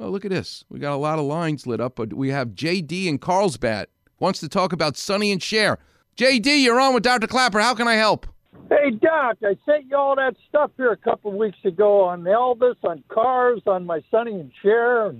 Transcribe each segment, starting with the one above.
Oh, look at this. We got a lot of lines lit up, but we have JD in Carlsbad wants to talk about Sonny and Cher. JD, you're on with Dr. Clapper. How can I help? Hey, Doc, I sent you all that stuff here a couple of weeks ago on Elvis, on cars, on my Sonny and Cher.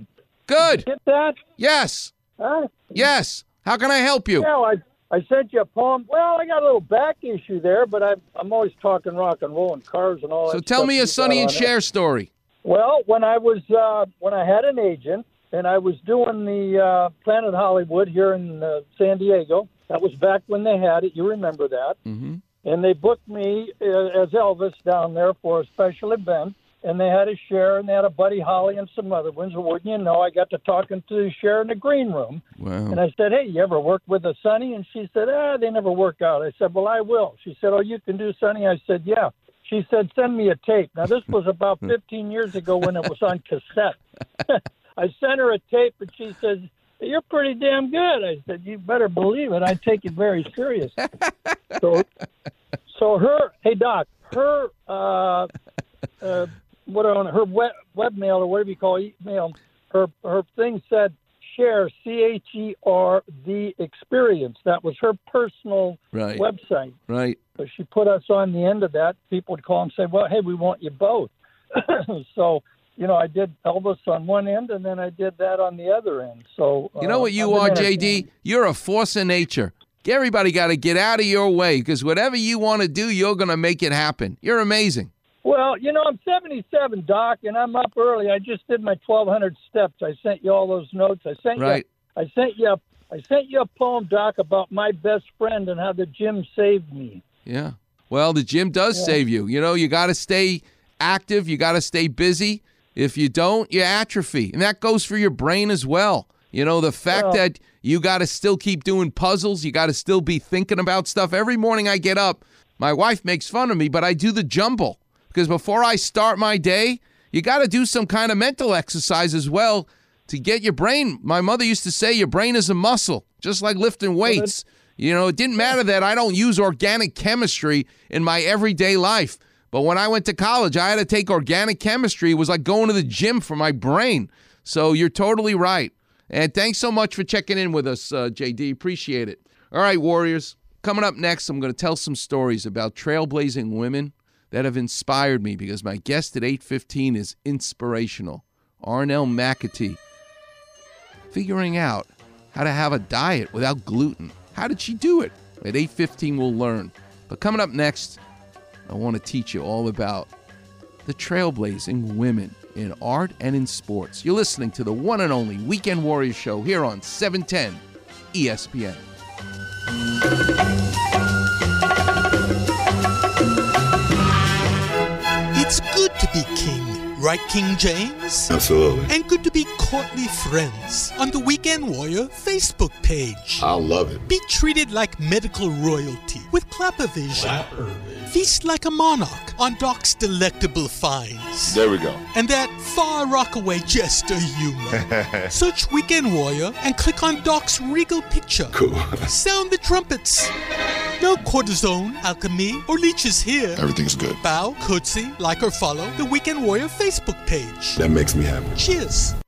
Good. Get that? Yes. Huh? Yes. How can I help you? Yeah, I, I sent you a poem. Well, I got a little back issue there, but I, I'm always talking rock and roll and cars and all So that. tell stuff me a Sonny and Cher story. Well, when I was uh, when I had an agent and I was doing the uh, Planet Hollywood here in uh, San Diego, that was back when they had it. You remember that? Mm-hmm. And they booked me uh, as Elvis down there for a special event. And they had a Cher, and they had a Buddy Holly and some other ones. And wouldn't you know, I got to talking to Cher in the green room. Wow. And I said, Hey, you ever work with a Sonny? And she said, Ah, they never work out. I said, Well, I will. She said, Oh, you can do Sonny? I said, Yeah. She said, Send me a tape. Now, this was about 15 years ago when it was on cassette. I sent her a tape and she says, You're pretty damn good. I said, You better believe it. I take it very serious. so, so her, hey, Doc, her, uh, uh, what on her web, webmail or whatever you call email, her, her thing said, Cher C H E R the experience. That was her personal Right. website. Right. So she put us on the end of that. People would call and say, "Well, hey, we want you both." so you know, I did Elvis on one end, and then I did that on the other end. So You know uh, what you I've are, JD? You're a force of nature. Everybody got to get out of your way because whatever you want to do, you're going to make it happen. You're amazing. Well, you know, I'm 77, Doc, and I'm up early. I just did my 1,200 steps. I sent you all those notes. I sent Right. you. I sent you. A, I sent you a poem, Doc, about my best friend and how the gym saved me. Yeah. Well, the gym does save you. You know, you got to stay active, you got to stay busy. If you don't, you atrophy. And that goes for your brain as well. You know, the fact Yeah. that you got to still keep doing puzzles, you got to still be thinking about stuff. Every morning I get up, my wife makes fun of me, but I do the jumble because before I start my day, you got to do some kind of mental exercise as well to get your brain. My mother used to say your brain is a muscle, just like lifting weights. You know, it didn't matter that I don't use organic chemistry in my everyday life. But when I went to college, I had to take organic chemistry. It was like going to the gym for my brain. So you're totally right. And thanks so much for checking in with us, uh, JD. Appreciate it. All right, Warriors. Coming up next, I'm going to tell some stories about trailblazing women that have inspired me because my guest at 8:15 is inspirational. Arnell McAtee figuring out how to have a diet without gluten. How did she do it? At 8:15 we'll learn. But coming up next, I want to teach you all about the trailblazing women in art and in sports. You're listening to the one and only Weekend Warriors show here on E 710 ESPN. Right, King James? Absolutely. And good to be courtly friends on the Weekend Warrior Facebook page. I'll love it. Be treated like medical royalty with Clappervision. Feast like a monarch on Doc's delectable finds. There we go. And that far rockaway jester humor. Search Weekend Warrior and click on Doc's regal picture. Cool. Sound the trumpets. No cortisone, alchemy, or leeches here. Everything's good. Bow, curtsy, like or follow the Weekend Warrior Facebook page. That makes me happy. Cheers.